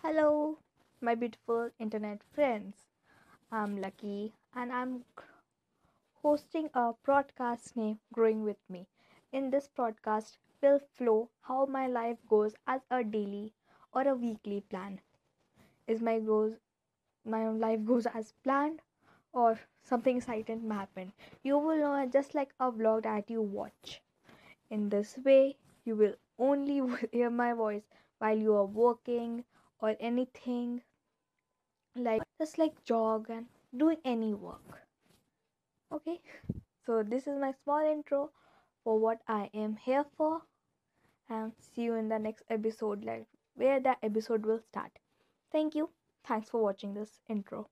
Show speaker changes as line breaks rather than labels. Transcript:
Hello, my beautiful internet friends. I'm Lucky and I'm hosting a broadcast named Growing With Me. In this broadcast will flow how my life goes as a daily or a weekly plan. Is my goes my life goes as planned or something exciting may happen. You will know just like a vlog that you watch. In this way, you will only hear my voice while you are working or anything like just like jog and doing any work. Okay, so this is my small intro for what I am here for, and see you in the next episode, like where the episode will start. Thank you. Thanks for watching this intro.